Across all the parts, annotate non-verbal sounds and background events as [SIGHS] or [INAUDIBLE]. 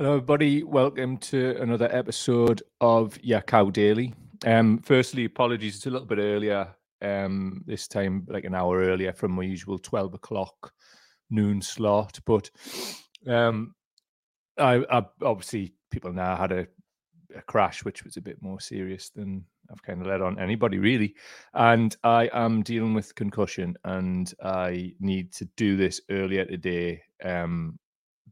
Hello, everybody. Welcome to another episode of Yeah Cow Daily. Um, firstly, apologies, it's a little bit earlier. Um, this time, like an hour earlier from my usual twelve o'clock noon slot. But um, I, I obviously people now had a, a crash, which was a bit more serious than I've kind of let on anybody really. And I am dealing with concussion, and I need to do this earlier today um,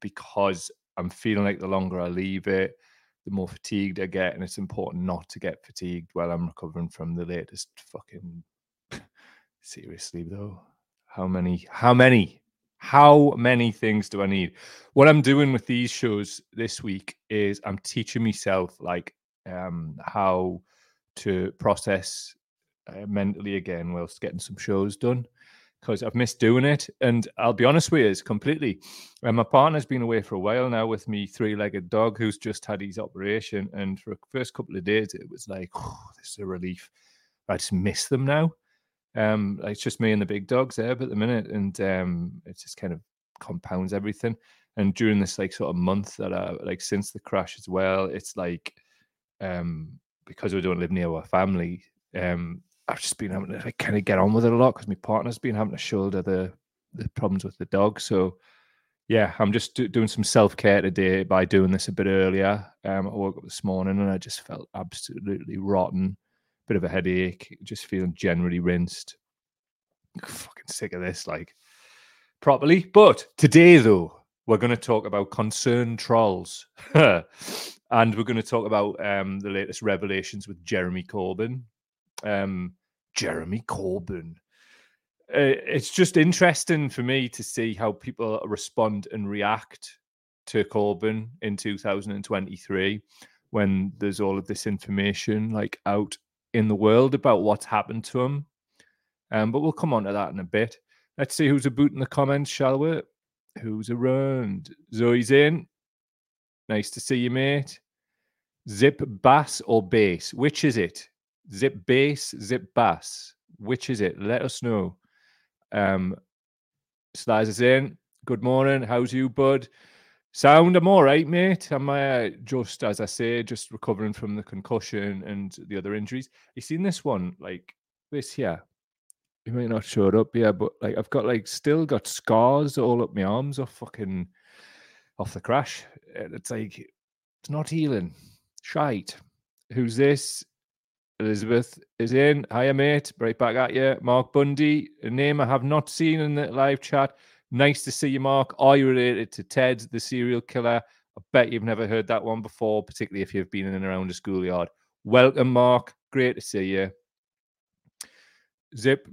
because I'm feeling like the longer I leave it, the more fatigued I get, and it's important not to get fatigued while I'm recovering from the latest fucking. [LAUGHS] Seriously though, how many? How many? How many things do I need? What I'm doing with these shows this week is I'm teaching myself like um, how to process uh, mentally again whilst getting some shows done because I've missed doing it. And I'll be honest with you, it's completely. And my partner's been away for a while now with me three-legged dog who's just had his operation. And for the first couple of days, it was like, oh, this is a relief. I just miss them now. Um, it's just me and the big dogs there at the minute, and um, it just kind of compounds everything. And during this like sort of month that I like since the crash as well, it's like um because we don't live near our family, um, I've just been having to like, kind of get on with it a lot because my partner's been having to shoulder the the problems with the dog. So yeah, I'm just do- doing some self care today by doing this a bit earlier. Um, I woke up this morning and I just felt absolutely rotten, bit of a headache, just feeling generally rinsed. Fucking sick of this, like properly. But today, though, we're going to talk about concerned trolls, [LAUGHS] and we're going to talk about um, the latest revelations with Jeremy Corbyn. Um, Jeremy Corbyn. Uh, it's just interesting for me to see how people respond and react to Corbyn in 2023 when there's all of this information like out in the world about what's happened to him. Um, but we'll come on to that in a bit. Let's see who's a boot in the comments, shall we? Who's around? Zoe's in. Nice to see you, mate. Zip bass or bass? Which is it? Zip bass, zip bass. Which is it? Let us know. Um, Slides is in. Good morning. How's you, bud? Sound, I'm all right, mate. I'm uh, just, as I say, just recovering from the concussion and the other injuries. You seen this one, like this here? You might not show it up, yeah, but like I've got like still got scars all up my arms off fucking off the crash. It's like it's not healing. Shite. Who's this? Elizabeth is in. Hiya, mate. Right back at you. Mark Bundy, a name I have not seen in the live chat. Nice to see you, Mark. Are you related to Ted, the serial killer? I bet you've never heard that one before, particularly if you've been in and around the schoolyard. Welcome, Mark. Great to see you. Zip.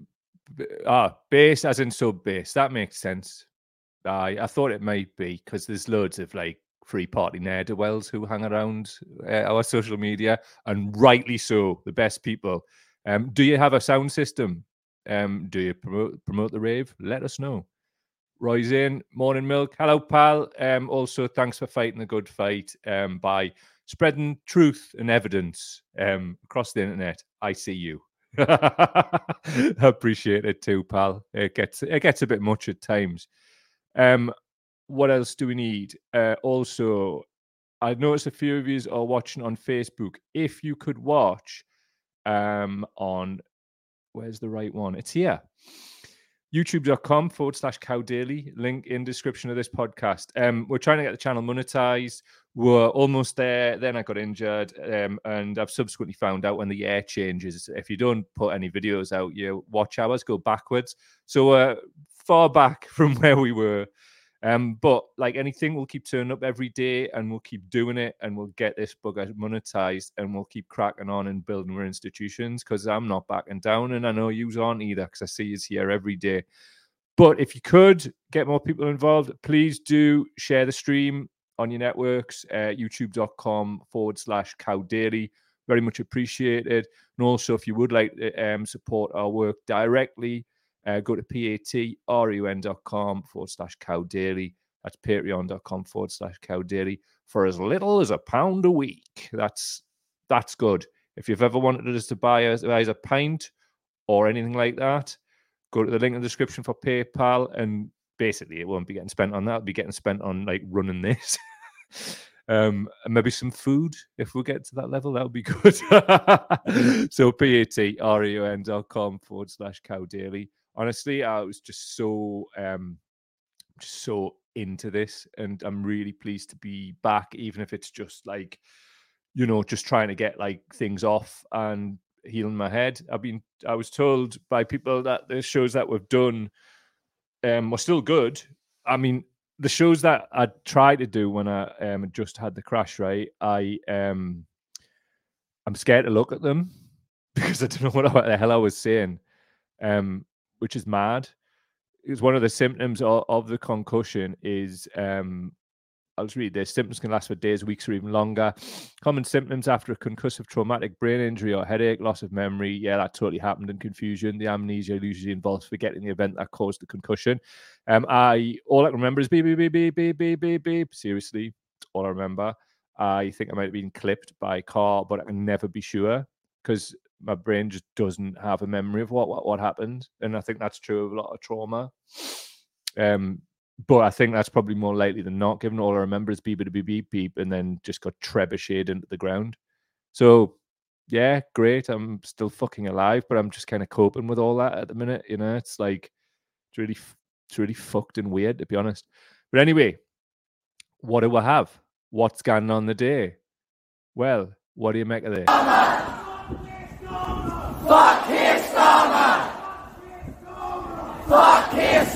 Ah, base as in sub base. That makes sense. I I thought it might be because there's loads of like free party ne'er do wells who hang around uh, our social media, and rightly so, the best people. Um, do you have a sound system? Um, do you promote promote the rave? Let us know. Roy's in, morning milk. Hello, pal. Um, also, thanks for fighting the good fight um, by spreading truth and evidence um, across the internet. I see you. I [LAUGHS] Appreciate it too, pal. It gets it gets a bit much at times. Um, what else do we need? Uh, also, I noticed a few of you are watching on Facebook. If you could watch um, on where's the right one? It's here. YouTube.com forward slash cow daily. Link in description of this podcast. Um, we're trying to get the channel monetized. We're almost there. Then I got injured. Um, and I've subsequently found out when the year changes, if you don't put any videos out, your watch hours go backwards. So uh far back [LAUGHS] from where we were. Um, but like anything, we'll keep turning up every day and we'll keep doing it and we'll get this bugger monetized and we'll keep cracking on and building our institutions because I'm not backing down and I know you aren't either because I see you here every day. But if you could get more people involved, please do share the stream on your networks, uh, youtube.com forward slash cow daily. Very much appreciated. And also, if you would like to um, support our work directly, uh, go to patreon.com forward slash cow daily. That's patreon.com forward slash cow daily for as little as a pound a week. That's that's good. If you've ever wanted us to buy buy a pint or anything like that, go to the link in the description for PayPal. And basically, it won't be getting spent on that. It'll be getting spent on like running this. [LAUGHS] Um, and maybe some food if we get to that level, that would be good. [LAUGHS] so p-a-t-r-e-o-n dot com forward slash cow daily. Honestly, I was just so um just so into this, and I'm really pleased to be back, even if it's just like, you know, just trying to get like things off and healing my head. I've been I was told by people that the shows that we've done um were still good. I mean, the shows that I tried to do when I um just had the crash, right? I um I'm scared to look at them [LAUGHS] because I don't know what the hell I was saying. Um, which is mad. It's one of the symptoms of, of the concussion is um, I'll just read this. Symptoms can last for days, weeks, or even longer. Common symptoms after a concussive traumatic brain injury or headache, loss of memory. Yeah, that totally happened in confusion. The amnesia usually involves forgetting the event that caused the concussion. Um, I all I can remember is beep, beep, beep, beep, beep, beep, beep, beep. Seriously, all I remember. I think I might have been clipped by a car, but I can never be sure because my brain just doesn't have a memory of what, what what happened, and I think that's true of a lot of trauma. Um, but I think that's probably more likely than not, given all I remember is beep beep beep beep beep, and then just got trebucheted into the ground. So yeah, great. I'm still fucking alive, but I'm just kind of coping with all that at the minute. You know, it's like it's really it's really fucked and weird to be honest. But anyway, what do I have? What's going on the day? Well, what do you make of this? Fuck Keir Starmer! Fuck Keir Starmer!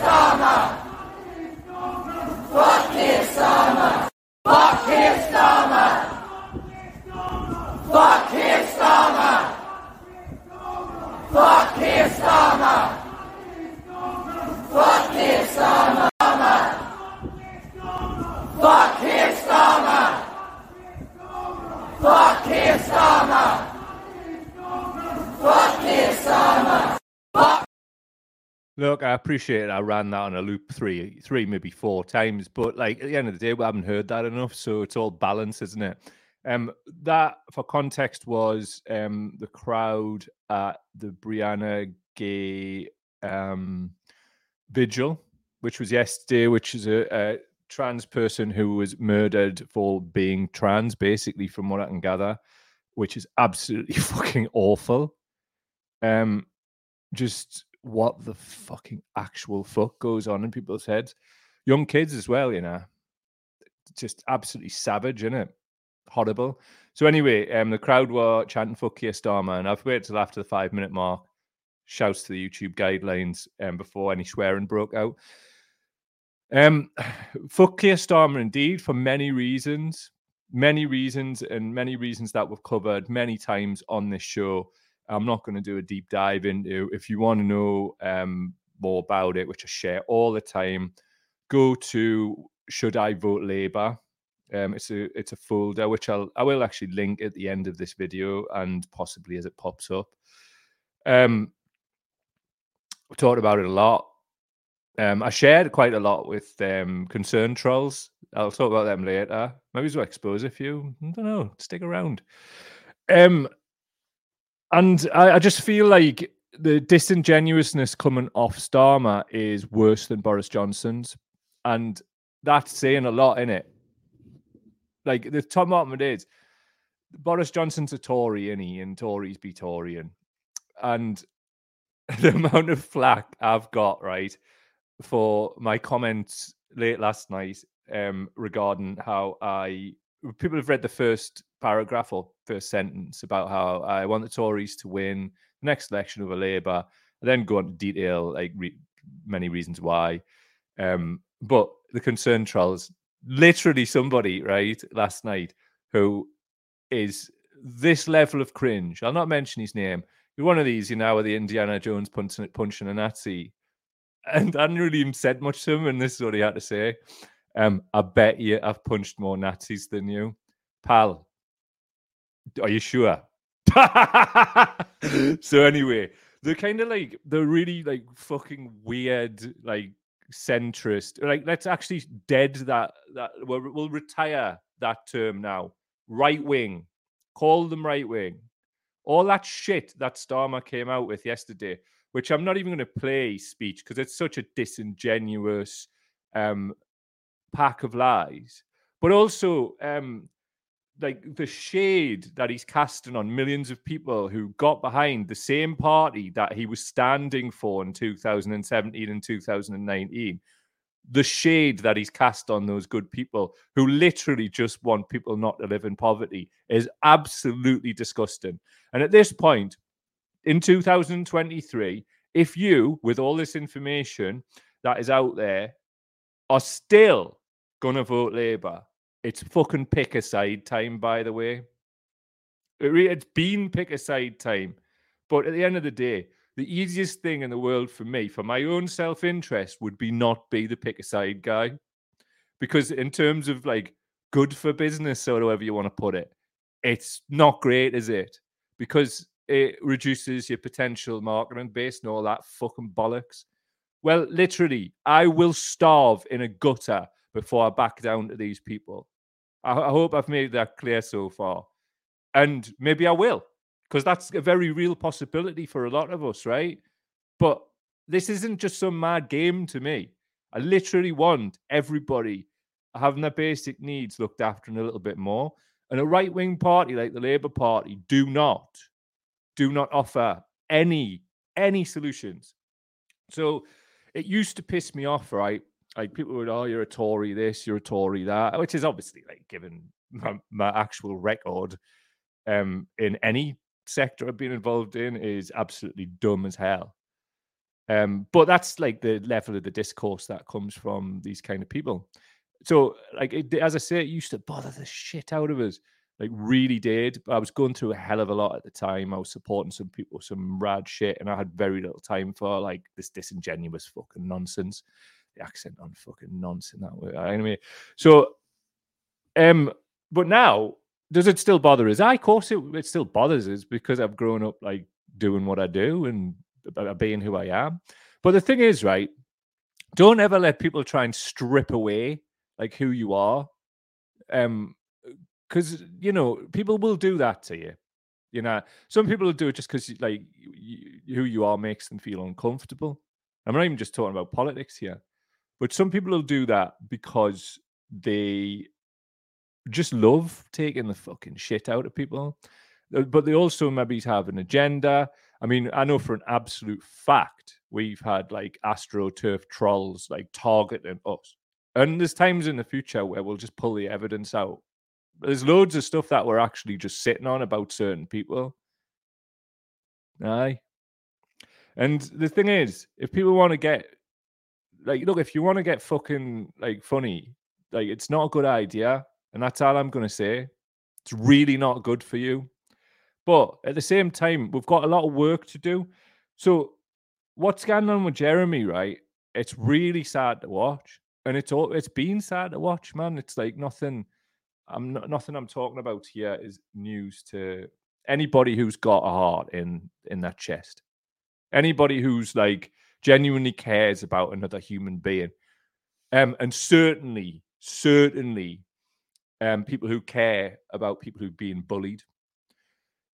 Fuck Keir Starmer! Fuck Look, I appreciate it. I ran that on a loop three, three, maybe four times, but like at the end of the day, we haven't heard that enough, so it's all balance, isn't it? Um, that for context was um the crowd at the Brianna Ghey um vigil, which was yesterday, which is a, a trans person who was murdered for being trans, basically, from what I can gather, which is absolutely [LAUGHS] fucking awful. Um, just what the fucking actual fuck goes on in people's heads. Young kids as well, you know. Just absolutely savage, isn't it? Horrible. So anyway, um, the crowd were chanting "fuck Keir Starmer," and I've waited till after the five minute mark. Shouts to the YouTube guidelines um, before any swearing broke out. Um, [SIGHS] fuck Keir Starmer indeed for many reasons, many reasons, and many reasons that we've covered many times on this show. I'm not going to do a deep dive into. If you want to know um, more about it, which I share all the time, go to Should I Vote Labour? Um, it's a it's a folder which I'll I will actually link at the end of this video and possibly as it pops up. Um, we talked about it a lot. Um, I shared quite a lot with um, concerned trolls. I'll talk about them later. Maybe to expose a few. I don't know. Stick around. Um, and I, I just feel like the disingenuousness coming off Starmer is worse than Boris Johnson's, and that's saying a lot in it. Like the Tom it is, Boris Johnson's a Tory, and he? And Tories be Torying, and [LAUGHS] the amount of flack I've got right for my comments late last night um, regarding how I people have read the first paragraph or first sentence about how I want the Tories to win the next election over Labour, and then go into detail like re- many reasons why. Um, but the concern trolls, literally somebody right last night who is this level of cringe. I'll not mention his name. He's one of these, you know, where the Indiana Jones punching, punching a Nazi, and I hadn't really even said much to him, and this is what he had to say. Um, I bet you I've punched more Nazis than you, pal. Are you sure? [LAUGHS] so anyway, the kind of like the really like fucking weird like centrist. Like let's actually dead that that we'll, we'll retire that term now. Right wing, call them right wing. All that shit that Starmer came out with yesterday, which I'm not even going to play speech because it's such a disingenuous um pack of lies. but also um, like the shade that he's casting on millions of people who got behind the same party that he was standing for in 2017 and 2019 the shade that he's cast on those good people who literally just want people not to live in poverty is absolutely disgusting. And at this point in 2023 if you with all this information that is out there are still going to vote labor it's fucking pick a side time, by the way. It re- it's been pick a side time. But at the end of the day, the easiest thing in the world for me, for my own self interest, would be not be the pick a side guy. Because in terms of like good for business or however you want to put it, it's not great, is it? Because it reduces your potential marketing base and all that fucking bollocks. Well, literally, I will starve in a gutter before I back down to these people. I, I hope I've made that clear so far. And maybe I will, because that's a very real possibility for a lot of us, right? But this isn't just some mad game to me. I literally want everybody having their basic needs looked after and a little bit more. And a right wing party like the Labour Party do not, do not offer any any solutions. So it used to piss me off, right? Like people would, oh, you're a Tory this, you're a Tory that, which is obviously like given my, my actual record um, in any sector I've been involved in is absolutely dumb as hell. Um, but that's like the level of the discourse that comes from these kind of people. So, like, it, as I say, it used to bother the shit out of us, like, really did. But I was going through a hell of a lot at the time. I was supporting some people, some rad shit, and I had very little time for like this disingenuous fucking nonsense the accent on fucking nonsense that way. Anyway, so um, but now does it still bother us? I, of course, it, it still bothers us because I've grown up like doing what I do and being who I am. But the thing is, right? Don't ever let people try and strip away like who you are, um, because you know people will do that to you. You know, some people will do it just because like who you are makes them feel uncomfortable. I'm not even just talking about politics here. But some people will do that because they just love taking the fucking shit out of people. Uh, but they also maybe have an agenda. I mean, I know for an absolute fact we've had like astroturf trolls like targeting us. And there's times in the future where we'll just pull the evidence out. There's loads of stuff that we're actually just sitting on about certain people. Aye. And the thing is, if people want to get like, look, if you want to get fucking like funny, like it's not a good idea, and that's all I'm gonna say. It's really not good for you. But at the same time, we've got a lot of work to do. So what's going on with Jeremy, right? It's really sad to watch. And it's all it's been sad to watch, man. It's like nothing I'm not nothing I'm talking about here is news to anybody who's got a heart in in that chest. Anybody who's like genuinely cares about another human being. Um, and certainly, certainly, um, people who care about people who've been bullied.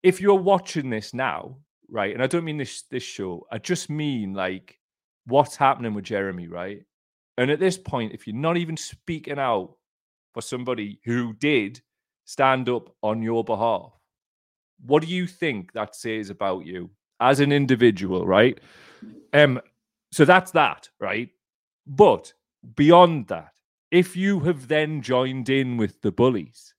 If you're watching this now, right, and I don't mean this this show, I just mean like what's happening with Jeremy, right? And at this point, if you're not even speaking out for somebody who did stand up on your behalf, what do you think that says about you as an individual, right? Um, so that's that, right? But beyond that, if you have then joined in with the bullies,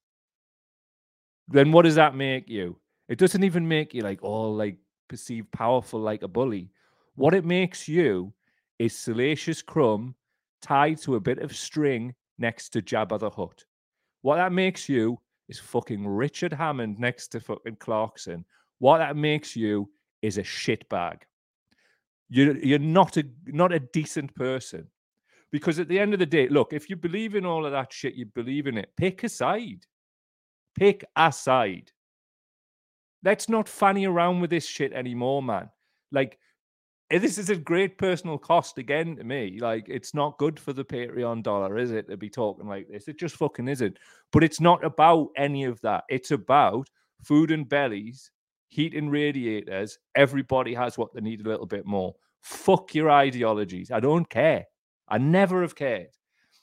then what does that make you? It doesn't even make you like all like perceived powerful like a bully. What it makes you is Salacious Crumb tied to a bit of string next to Jabba the Hutt. What that makes you is fucking Richard Hammond next to fucking Clarkson. What that makes you is a shitbag. You're you're not a not a decent person. Because at the end of the day, look, if you believe in all of that shit, you believe in it. Pick a side. Pick a side. Let's not fanny around with this shit anymore, man. Like, eh, this is a great personal cost again to me. Like, it's not good for the Patreon dollar, is it, to be talking like this? It just fucking isn't. But it's not about any of that. It's about food and bellies heating radiators, everybody has what they need a little bit more. Fuck your ideologies. I don't care. I never have cared.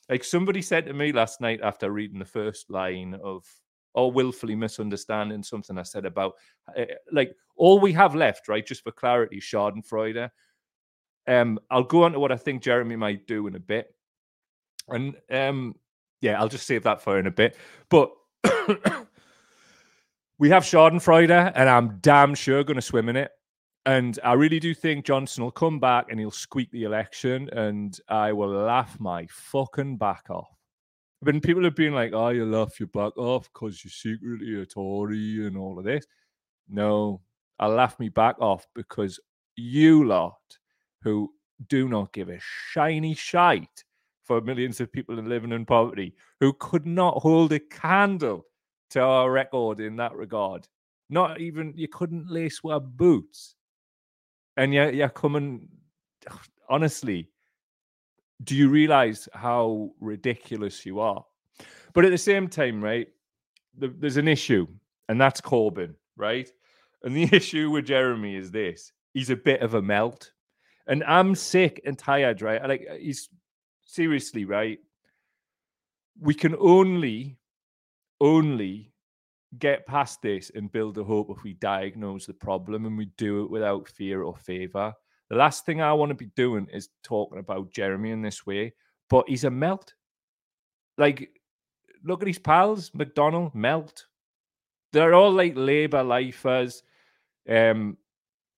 Like somebody said to me last night after reading the first line of or willfully misunderstanding something I said about uh, like all we have left, right? Just for clarity, Schadenfreude. Um, I'll go on to what I think Jeremy might do in a bit, and um, yeah, I'll just save that for in a bit. But [COUGHS] we have Schadenfreude, and I'm damn sure going to swim in it. And I really do think Johnson will come back and he'll squeak the election, and I will laugh my fucking back off. When people have been like, "Oh, you laugh your back off because you're secretly a Tory and all of this," no, I laugh me back off because you lot who do not give a shiny shite for millions of people living in poverty who could not hold a candle to our record in that regard. Not even you couldn't lace wear boots. And you're, you're coming [SIGHS] honestly do you realize how ridiculous you are? But at the same time right the, there's an issue and that's corbyn right? And the [LAUGHS] issue with jeremy is this he's a bit of a melt. And i'm sick and tired right? Like uh, he's seriously right? We can only only get past this and build a hope if we diagnose the problem and we do it without fear or favor. The last thing I want to be doing is talking about Jeremy in this way, but he's a melt. Like, look at his pals, McDonnell, melt. They're all like Labour lifers. Um,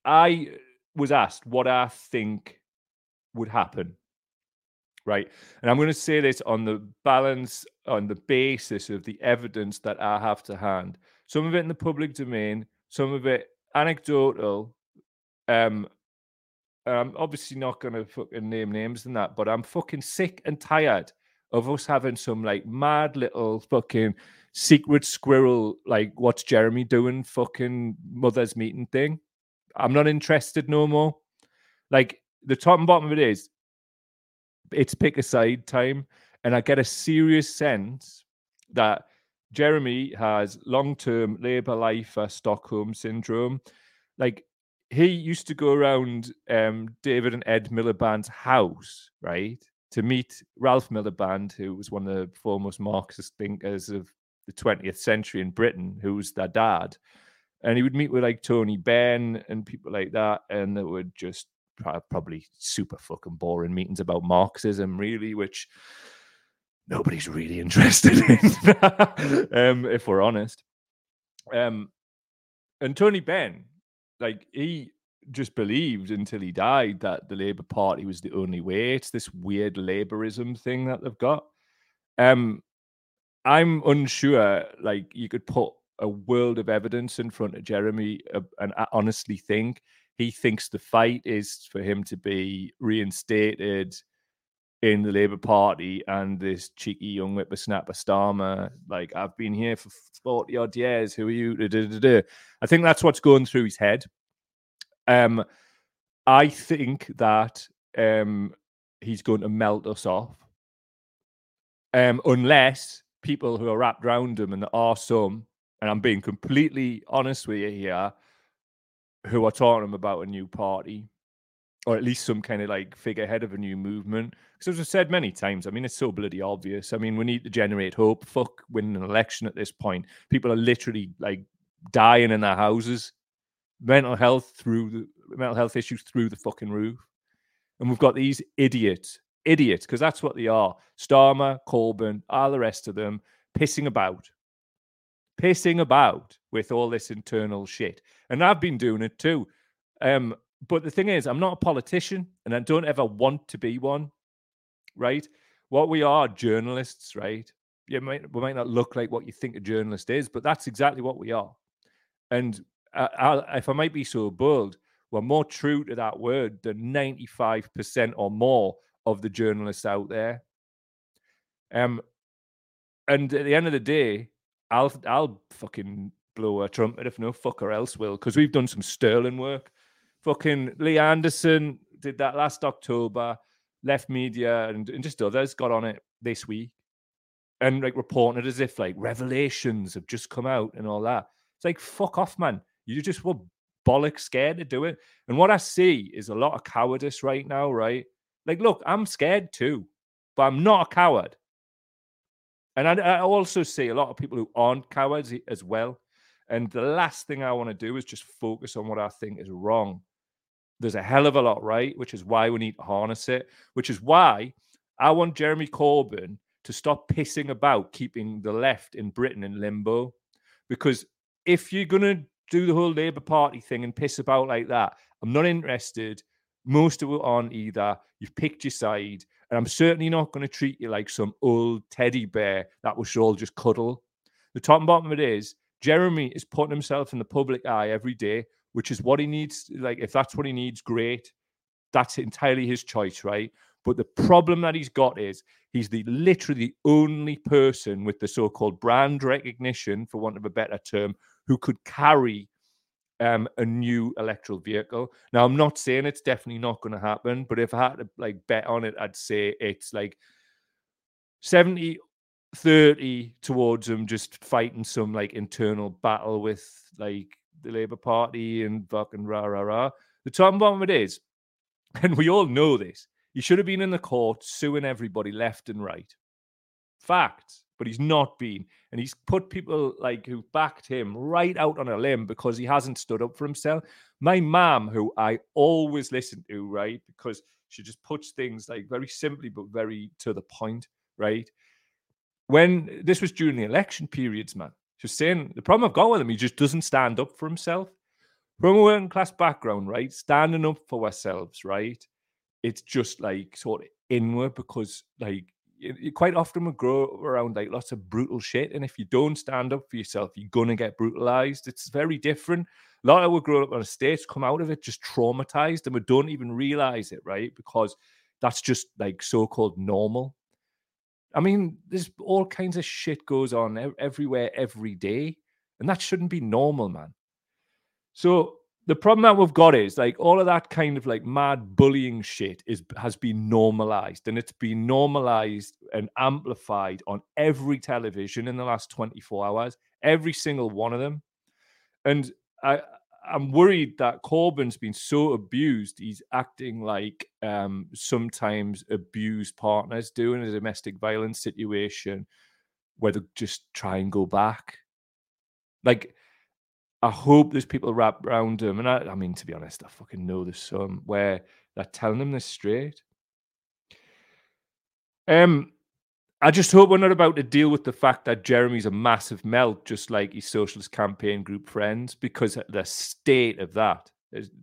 I was asked what I think would happen right? And I'm going to say this on the balance, on the basis of the evidence that I have to hand. Some of it in the public domain, some of it anecdotal. Um, I'm obviously not going to fucking name names and that, but I'm fucking sick and tired of us having some like mad little fucking secret squirrel, like what's Jeremy doing fucking mother's meeting thing. I'm not interested no more. Like the top and bottom of it is it's pick a side time. And I get a serious sense that Jeremy has long term Labour lifer Stockholm syndrome. Like he used to go around um, David and Ed Miliband's house, right, to meet Ralph Miliband, who was one of the foremost Marxist thinkers of the 20th century in Britain, who was their dad. And he would meet with like Tony Benn and people like that, and they would just probably super fucking boring meetings about Marxism, really, which nobody's really [LAUGHS] interested in, um, if we're honest. Um, and Tony Benn, like he just believed until he died that the Labour Party was the only way. It's this weird Labourism thing that they've got. Um, I'm unsure. Like you could put a world of evidence in front of Jeremy, uh, and I honestly think he thinks the fight is for him to be reinstated in the Labour Party and this cheeky young whippersnapper Starmer. Like, I've been here for 40 odd years. Who are you? Da, da, da, I think that's what's going through his head. Um, I think that um, he's going to melt us off. Um, unless people who are wrapped around him, and there are some, and I'm being completely honest with you here, who are talking about a new party or at least some kind of like figurehead of a new movement. Because as I've said many times, I mean, it's so bloody obvious. I mean, we need to generate hope. Fuck winning an election at this point. People are literally like dying in their houses. Mental health through the mental health issues through the fucking roof. And we've got these idiots, idiots, because that's what they are. Starmer, Corbyn, all the rest of them pissing about pissing about with all this internal shit. And I've been doing it too. Um, but the thing is, I'm not a politician and I don't ever want to be one, right? What we are journalists, right? You might, we might not look like what you think a journalist is, but that's exactly what we are. And I, I, if I might be so bold, we're more true to that word than 95% or more of the journalists out there. Um, and at the end of the day, I'll I'll fucking blow a trumpet if no fucker else will, because we've done some sterling work. Fucking Lee Anderson did that last October, left media and, and just others got on it this week and like reporting it as if like revelations have just come out and all that. It's like fuck off, man. You just were bollock scared to do it. And what I see is a lot of cowardice right now, right? Like, look, I'm scared too. but I'm not a coward. And I, I also see a lot of people who aren't cowards as well. And the last thing I want to do is just focus on what I think is wrong. There's a hell of a lot right, which is why we need to harness it, which is why I want Jeremy Corbyn to stop pissing about keeping the left in Britain in limbo. Because if you're going to do the whole Labour Party thing and piss about like that, I'm not interested. Most of it aren't either. You've picked your side. And I'm certainly not going to treat you like some old teddy bear that we should all just cuddle. The top and bottom of it is Jeremy is putting himself in the public eye every day, which is what he needs. Like, if that's what he needs, great. That's entirely his choice, right? But the problem that he's got is he's the literally the only person with the so-called brand recognition, for want of a better term, who could carry um, a new electoral vehicle. Now, I'm not saying it's definitely not going to happen, but if I had to like bet on it, I'd say it's like 70 30 towards them just fighting some like internal battle with like the Labour Party and fucking rah rah rah. The top bottom it is, [LAUGHS] and we all know this, he should have been in the court suing everybody left and right. Facts but he's not been. And he's put people like who backed him right out on a limb because he hasn't stood up for himself. My mom, who I always listen to, right, because she just puts things like very simply but very to the point, right? When this was during the election periods, man, she was saying the problem I've got with him, he just doesn't stand up for himself. From a working class background, right? Standing up for ourselves, right? It's just like sort of inward because like you, quite often we grow around like lots of brutal shit. And if you don't stand up for yourself, you're gonna get brutalized. It's very different. A lot of we grow up on estates come out of it just traumatized and we don't even realize it, right? Because that's just like so-called normal. I mean, there's all kinds of shit goes on everywhere every day, and that shouldn't be normal, man. So the problem that we've got is like all of that kind of like mad bullying shit is has been normalized and it's been normalized and amplified on every television in the last 24 hours every single one of them. And i i'm worried that corbyn's been so abused he's acting like um sometimes abused partners do in a domestic violence situation where they just try and go back. Like I hope there's people wrapped around him. And I, I mean, to be honest, I fucking know there's some where they're telling him this straight. Um, I just hope we're not about to deal with the fact that Jeremy's a massive melt, just like his socialist campaign group friends, because the state of that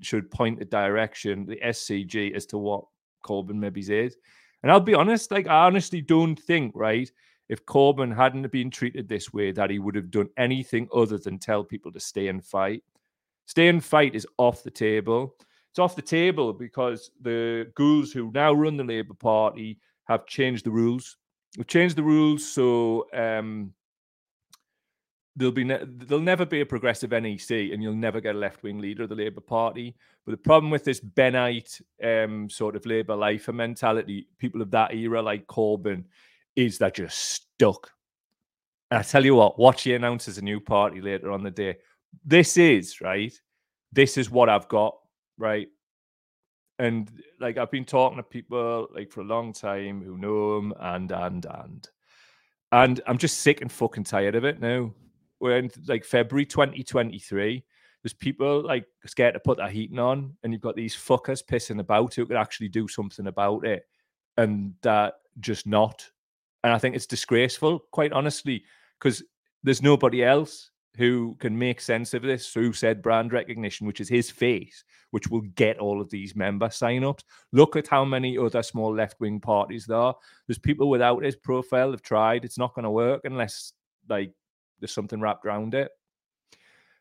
should point the direction, the SCG, as to what Corbyn maybe is. And I'll be honest, like I honestly don't think, right, if Corbyn hadn't been treated this way, that he would have done anything other than tell people to stay and fight. Stay and fight is off the table. It's off the table because the ghouls who now run the Labour Party have changed the rules. We've changed the rules so um, there'll be ne- there'll never be a progressive NEC, and you'll never get a left wing leader of the Labour Party. But the problem with this Bennite um, sort of Labour lifer mentality, people of that era like Corbyn, is that you're stuck. And I tell you what, watch he announces a new party later on the day. This is right. This is what I've got right. And like I've been talking to people like for a long time who know him and and and and I'm just sick and fucking tired of it now. We're in like February 2023. There's people like scared to put their heating on, and you've got these fuckers pissing about who could actually do something about it, and that just not. And I think it's disgraceful, quite honestly, because there's nobody else who can make sense of this through said brand recognition, which is his face, which will get all of these member sign-ups. Look at how many other small left-wing parties there are. There's people without his profile have tried. It's not going to work unless like there's something wrapped around it.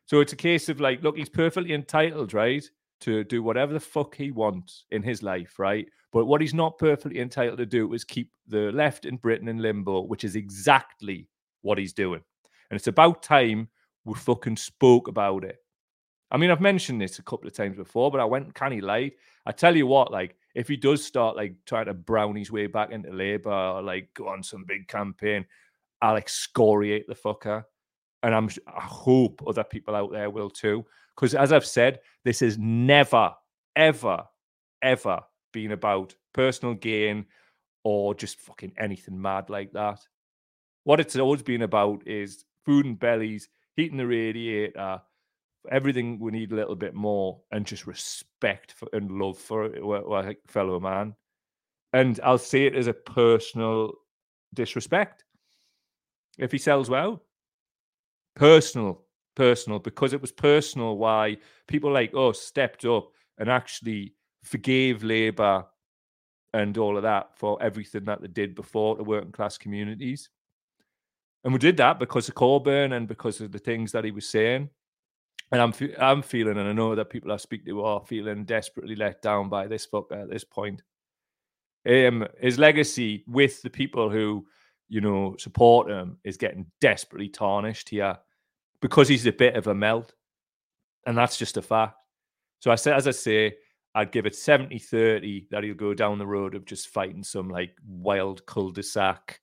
So it's a case of like, look, he's perfectly entitled, right, to do whatever the fuck he wants in his life, right? But what he's not perfectly entitled to do is keep the left in Britain in limbo, which is exactly what he's doing. And it's about time we fucking spoke about it. I mean, I've mentioned this a couple of times before, but I went canny light. I tell you what, like, if he does start like trying to brown his way back into Labour or like go on some big campaign, I'll excoriate the fucker. And I'm I hope other people out there will too. Because as I've said, this is never, ever, ever been about personal gain or just fucking anything mad like that. What it's always been about is food and bellies, heating the radiator, everything we need a little bit more, and just respect for, and love for a fellow man. And I'll say it as a personal disrespect. If he sells well, personal, personal, because it was personal why people like us stepped up and actually forgave Labour and all of that for everything that they did before to working class communities. And we did that because of Corbyn and because of the things that he was saying. And I'm I'm feeling, and I know that people I speak to are feeling desperately let down by this fucker at this point. Um, his legacy with the people who, you know, support him is getting desperately tarnished here because he's a bit of a melt. And that's just a fact. So I said, as I say, I'd give it 70 30 that he'll go down the road of just fighting some like wild cul de sac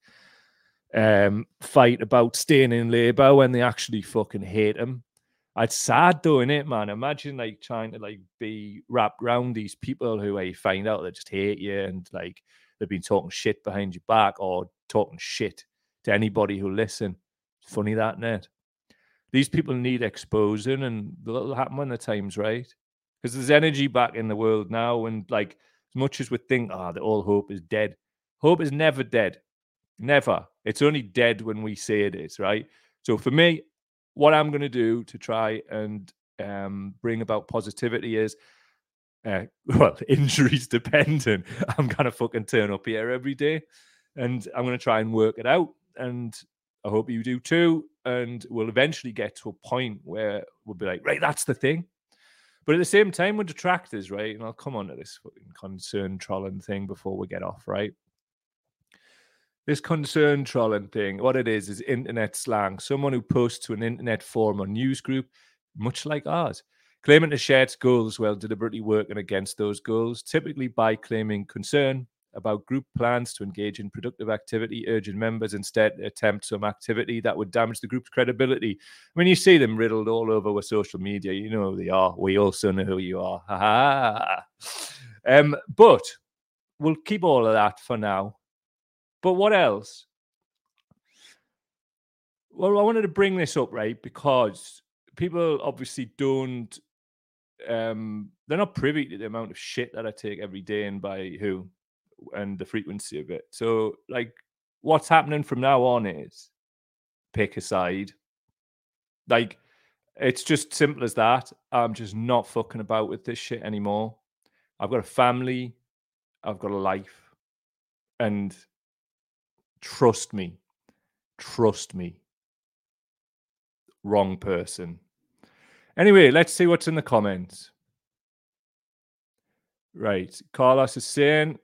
um, fight about staying in Labour when they actually fucking hate him. It's sad doing it, man. Imagine like trying to like be wrapped around these people who I find out they just hate you and like they've been talking shit behind your back or talking shit to anybody who listen. Funny that net. These people need exposing and that'll happen when the time's right. Because there's energy back in the world now, and like as much as we think, ah, oh, that all hope is dead. Hope is never dead. Never. It's only dead when we say it is, right? So for me, what I'm going to do to try and um, bring about positivity is, uh, [LAUGHS] well, [LAUGHS] injuries dependent. [LAUGHS] I'm going to fucking turn up here every day and I'm going to try and work it out. And I hope you do too. And we'll eventually get to a point where we'll be like, right, that's the thing. But at the same time, with detractors, right? And I'll come on to this fucking concern trolling thing before we get off, right? this concern trolling thing, what it is, is internet slang. Someone who posts to an internet forum or news group, much like ours, claiming to share its goals while deliberately working against those goals, typically by claiming concern about group plans to engage in productive activity, urging members instead to attempt some activity that would damage the group's credibility. When you see them riddled all over with social media, you know who they are. We also know who you are. Um, but we'll keep all of that for now but what else? Well, I wanted to bring this up, right? Because people obviously don't um they're not privy to the amount of shit that I take every day and by who and the frequency of it. So like what's happening from now on is pick a side. Like it's just simple as that. I'm just not fucking about with this shit anymore. I've got a family, I've got a life. And Trust me. Trust me. Wrong person. Anyway, let's see what's in the comments. Right. Carlos is saying,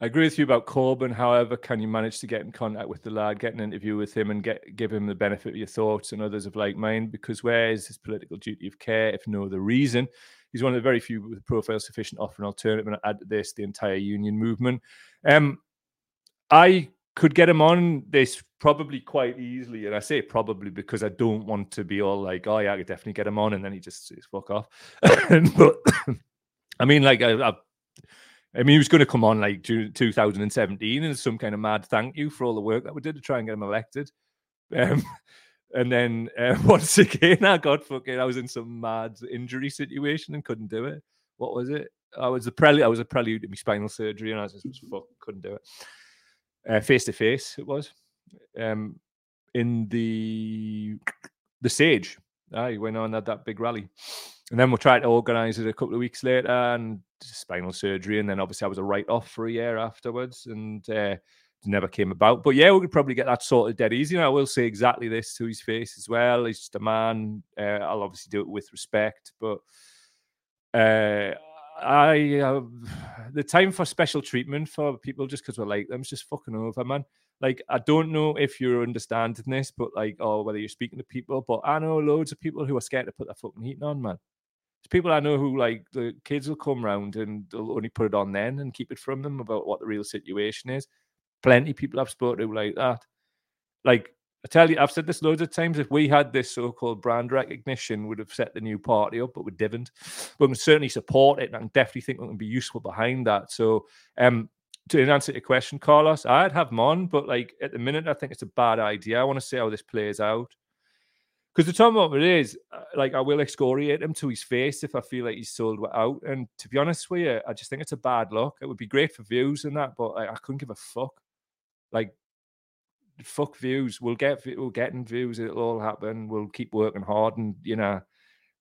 I agree with you about Corbyn. However, can you manage to get in contact with the lad, get an interview with him, and get give him the benefit of your thoughts and others of like mind? Because where is his political duty of care, if no other reason? He's one of the very few with profile sufficient offer an alternative, and add to this the entire union movement. Um, I could get him on this probably quite easily. And I say probably because I don't want to be all like, oh, yeah, I could definitely get him on. And then he just says, fuck off. [LAUGHS] but [COUGHS] I mean, like, I, I, I mean, he was going to come on like 2017 and some kind of mad thank you for all the work that we did to try and get him elected. Um, [LAUGHS] and then uh, [LAUGHS] once again, I got fucking, I was in some mad injury situation and couldn't do it. What was it? I was a prelude. I was a prelude to my spinal surgery, and I just fuck, couldn't do it face to face. It was um, in the the Sage. He went on had that big rally, and then we tried to organise it a couple of weeks later, and spinal surgery, and then obviously I was a write off for a year afterwards, and uh, never came about. But yeah, we could probably get that sorted dead easy. And I will say exactly this to his face as well. He's just a man. Uh, I'll obviously do it with respect, but uh, I uh, [SIGHS] the time for special treatment for people just because we're like them is just fucking over, man. Like I don't know if you're understanding this, but like, or whether you're speaking to people, but I know loads of people who are scared to put their fucking heating on, man. There's people I know who like the kids will come round and they'll only put it on then and keep it from them about what the real situation is. Plenty people I've spoken to like that. Like I tell you, I've said this loads of times. If we had this so-called brand recognition, would have set the new party up, but we didn't. But we certainly support it, and I definitely think we can be useful behind that. So, um, to answer your question, Carlos, I'd have him on, but like at the minute, I think it's a bad idea. I want to see how this plays out. Because the time of it is, uh, like, I will excoriate him to his face if I feel like he's sold out. And to be honest with you, I just think it's a bad look. It would be great for views and that, but like, I couldn't give a fuck. Like, fuck views. We'll get we'll get in views. It'll all happen. We'll keep working hard, and you know,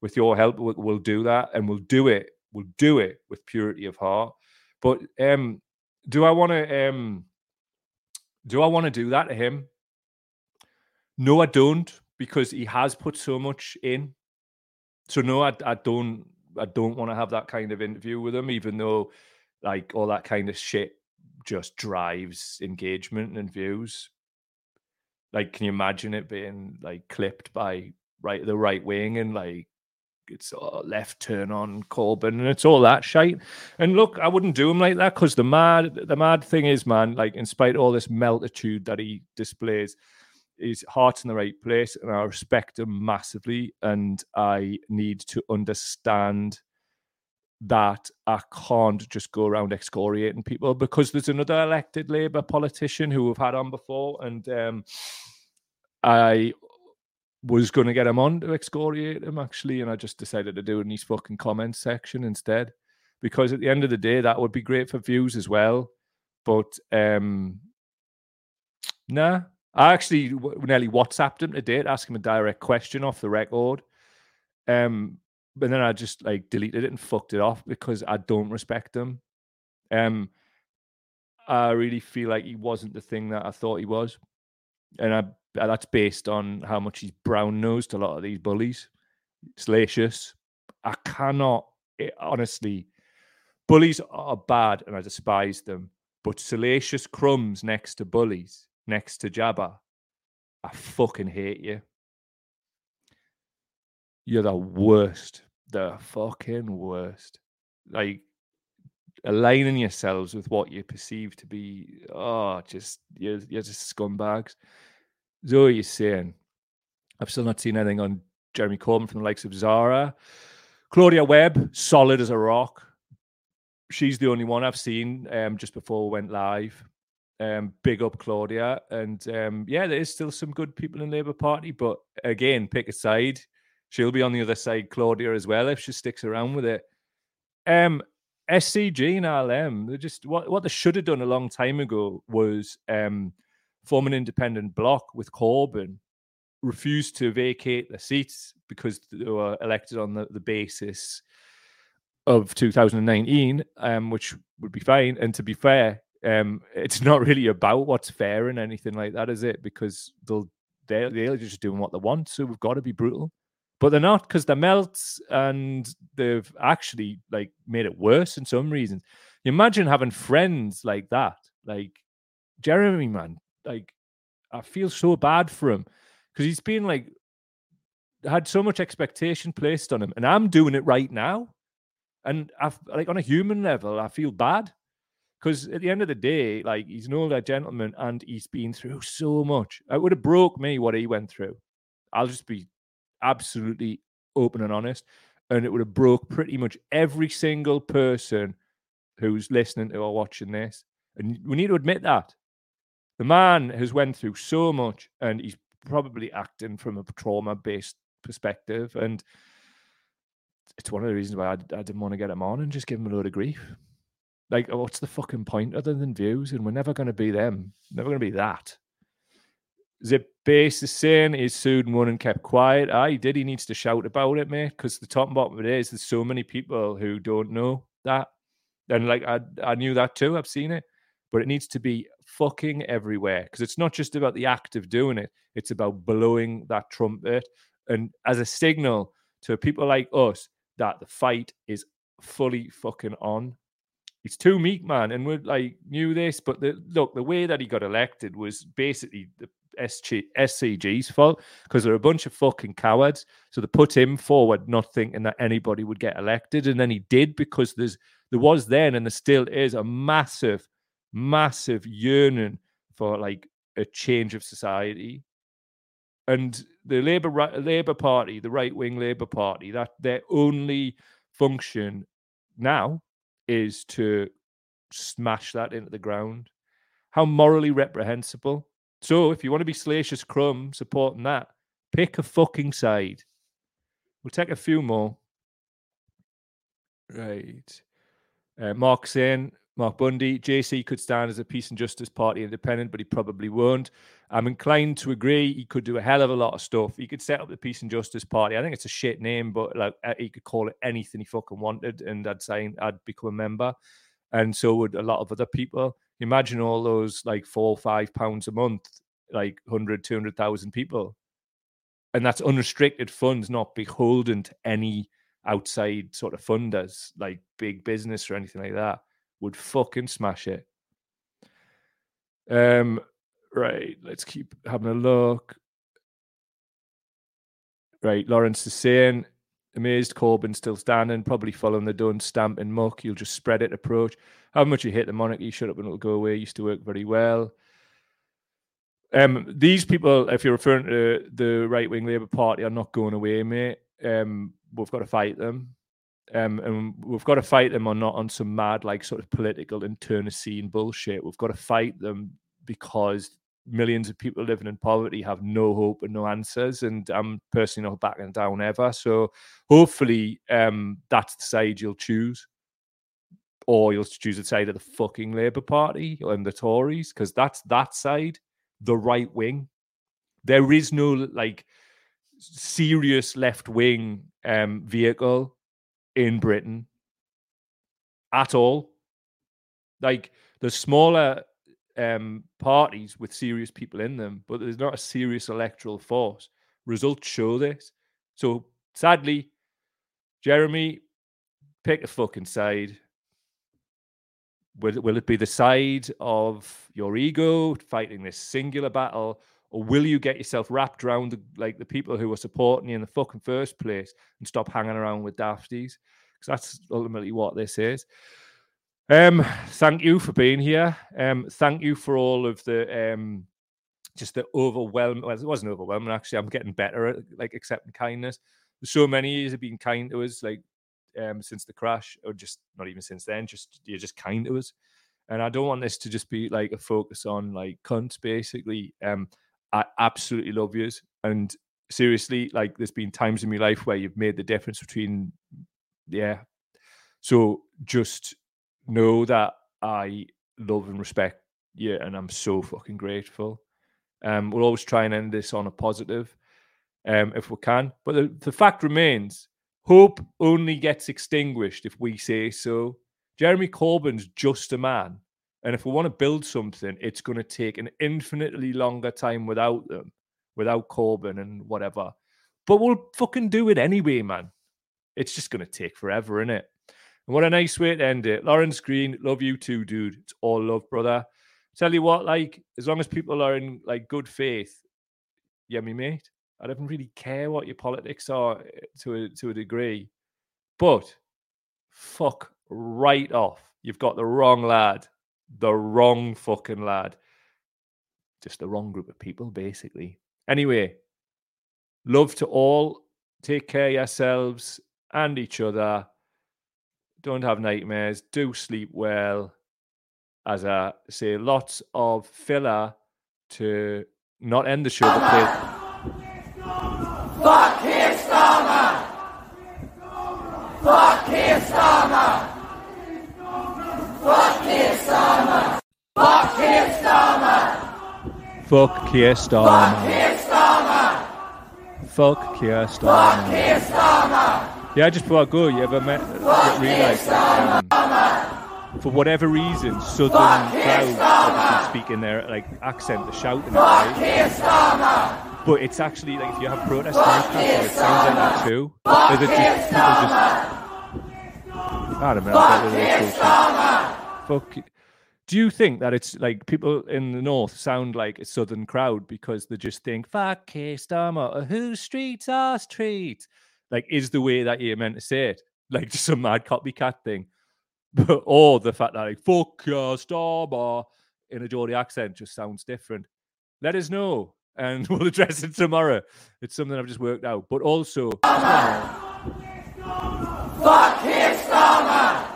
with your help, we'll, we'll do that, and we'll do it. We'll do it with purity of heart. But um, do I want to um, do I want to do that to him? No, I don't, because he has put so much in. So no, I, I don't. I don't want to have that kind of interview with him, even though, like, all that kind of shit just drives engagement and views. Like, can you imagine it being like clipped by right the right wing and like it's a left turn on Corbyn and it's all that shite. And look, I wouldn't do him like that because the mad the mad thing is, man, like in spite of all this meltitude that he displays, his heart's in the right place, and I respect him massively. And I need to understand that I can't just go around excoriating people because there's another elected Labour politician who we've had on before, and um, I was going to get him on to excoriate him actually, and I just decided to do it in his fucking comments section instead because at the end of the day, that would be great for views as well. But um, nah, I actually nearly WhatsApped him today to ask him a direct question off the record. Um, but then I just like deleted it and fucked it off because I don't respect him. Um, I really feel like he wasn't the thing that I thought he was, and I that's based on how much he's brown nosed a lot of these bullies. Salacious. I cannot it, eh, honestly. Bullies are bad, and I despise them. But salacious crumbs next to bullies, next to Jabba, I fucking hate you. You're the worst the fucking worst. Like aligning yourselves with what you perceive to be, oh, just you're, you're just scumbags. So you're saying, I've still not seen anything on Jeremy Corbyn from the likes of Zara. Claudia Webbe, solid as a rock. She's the only one I've seen um, just before we went live. Um, big up Claudia. And um, yeah, there is still some good people in Labour Party, but again, pick a side she'll be on the other side, Claudia, as well, if she sticks around with it. Um, SCG and LM, they just what, what they should have done a long time ago was um, form an independent block with Corbyn, refused to vacate the seats because they were elected on the, the basis of 2019, um, which would be fine. And to be fair, um, [LAUGHS] it's not really about what's fair and anything like that, is it? Because they'll they're, they're just doing what they want, so we've got to be brutal but they're not because they're melts and they've actually like made it worse in some reasons. You imagine having friends like that, like Jeremy, man. Like I feel so bad for him because he's been like had so much expectation placed on him, and I'm doing it right now. And I like on a human level, I feel bad because at the end of the day, like he's an older gentleman and he's been through so much. It would have broke me what he went through. I'll just be absolutely open and honest, and it would have broke pretty much every single person who's listening to or watching this. And we need to admit that the man has went through so much, and he's probably acting from a trauma-based perspective, and it's one of the reasons why I, I didn't want to get him on and just give him a load of grief. Like, what's the fucking point other than views? And we're never going to be them. Never going to be that. Zip base is saying he's sued and won and kept quiet. Ah, he did. He needs to shout about it, mate, because the top and bottom of it is there's so many people who don't know that. And like I I knew that too. I've seen it. But it needs to be fucking everywhere. Because it's not just about the act of doing it, it's about blowing that trumpet. And as a signal to people like us that the fight is fully fucking on. It's too meek, man, and we like knew this, but the look, the way that he got elected was basically the SG, SCG's fault because they're a bunch of fucking cowards. So they put him forward, not thinking that anybody would get elected, and then he did because there's there was then and there still is a massive, massive yearning for like a change of society. And the Labour Labour Party, the right wing Labour Party, that their only function now is to smash that into the ground. How morally reprehensible. So if you want to be Salacious Crumb supporting that, pick a fucking side. We'll take a few more. Right. Uh, Mark saying, Mark Bundy, JC could stand as a peace and justice party independent, but he probably won't. I'm inclined to agree. He could do a hell of a lot of stuff. He could set up the peace and justice party. I think it's a shit name, but like uh, he could call it anything he fucking wanted, and I'd say I'd become a member. And so would a lot of other people. Imagine all those like four or five pounds a month, like 100, 200,000 people. And that's unrestricted funds, not beholden to any outside sort of funders like big business or anything like that would fucking smash it. Um, right, let's keep having a look. Right, Lawrence is saying, amazed Corbyn still standing, probably following the done stamp and muck. You'll just spread it approach. How much you hate the monarchy, shut up and it'll go away. Used to work very well. Um, these people, if you're referring to the right wing Labour Party, are not going away, mate. Um, we've got to fight them. Um, and we've got to fight them on not on some mad like sort of political internecine bullshit. We've got to fight them because millions of people living in poverty have no hope and no answers. And I'm personally not backing down ever. So hopefully um, that's the side you'll choose. Or you'll choose the side of the fucking Labour Party and the Tories, because that's that side, the right wing. There is no like serious left wing um, vehicle in Britain at all. Like the smaller um, parties with serious people in them, but there's not a serious electoral force. Results show this. So sadly, Jeremy, pick a fucking side. Will, will it be the side of your ego fighting this singular battle, or will you get yourself wrapped around the, like the people who are supporting you in the fucking first place and stop hanging around with dafties? Because that's ultimately what this is. Um, thank you for being here. Um, thank you for all of the um, just the overwhelming. Well, it wasn't overwhelming actually. I'm getting better at like accepting kindness. So many years have been kind to us, like um, since the crash, or just not even since then. Just you're just kind to us, and I don't want this to just be like a focus on like cunts. Basically, um, I absolutely love yous. And seriously, like there's been times in my life where you've made the difference between, yeah. So just know that I love and respect you, and I'm so fucking grateful. Um, we'll always try and end this on a positive, um, if we can. But the, the fact remains, hope only gets extinguished if we say so. Jeremy Corbyn's just a man and if we want to build something, it's going to take an infinitely longer time without them, without Corbyn and whatever. But we'll fucking do it anyway, man. It's just going to take forever, isn't it? And what a nice way to end it. Lawrence Green, love you too, dude. It's all love, brother. Tell you what, like, as long as people are in like good faith, yeah, me mate. I don't really care what your politics are eh, to a, to a degree, but fuck right off. You've got the wrong lad the wrong fucking lad. Just the wrong group of people, basically. Anyway, love to all. Take care yourselves and each other. Don't have nightmares. Do sleep well. As I say, lots of filler to not end the show, but play. Fuck his Starmer! Fuck his Starmer! Fuck his Starmer! Fuck Keir Starmer! Fuck Keir Starmer! Fuck Keir Starmer! Fuck Keir Fuck Starmer. Keir Starmer! Yeah, just before I go, you ever met, realised that um, for whatever reason, Southern crowds obviously speak in their like accent, the shouting, Fuck right? But it's actually like if you have protest Newcastle, it sounds like that too. Is it just people just? I don't know. Don't really Keir feel shit. Starmer! Fuck. Do you think that it's like people in the north sound like a southern crowd because they just think "fuck Starmer" or "whose streets are streets"? Like, is the way that you're meant to say it like just some mad copycat thing, [LAUGHS] but or the fact that like "fuck Keir Starmer" in a Geordie accent just sounds different? Let us know, and [LAUGHS] we'll address it tomorrow. It's something I've just worked out, but also. Fuck Starmer! Fuck Starmer!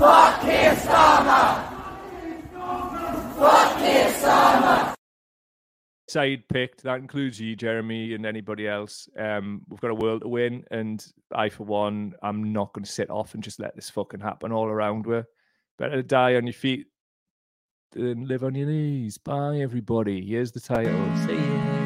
Fuck Keir Starmer! Side picked. That includes you, Jeremy, and anybody else. Um, we've got a world to win, and I, for one, I'm not going to sit off and just let this fucking happen all around. Where better to die on your feet than live on your knees. Bye, everybody. Here's the title. See ya.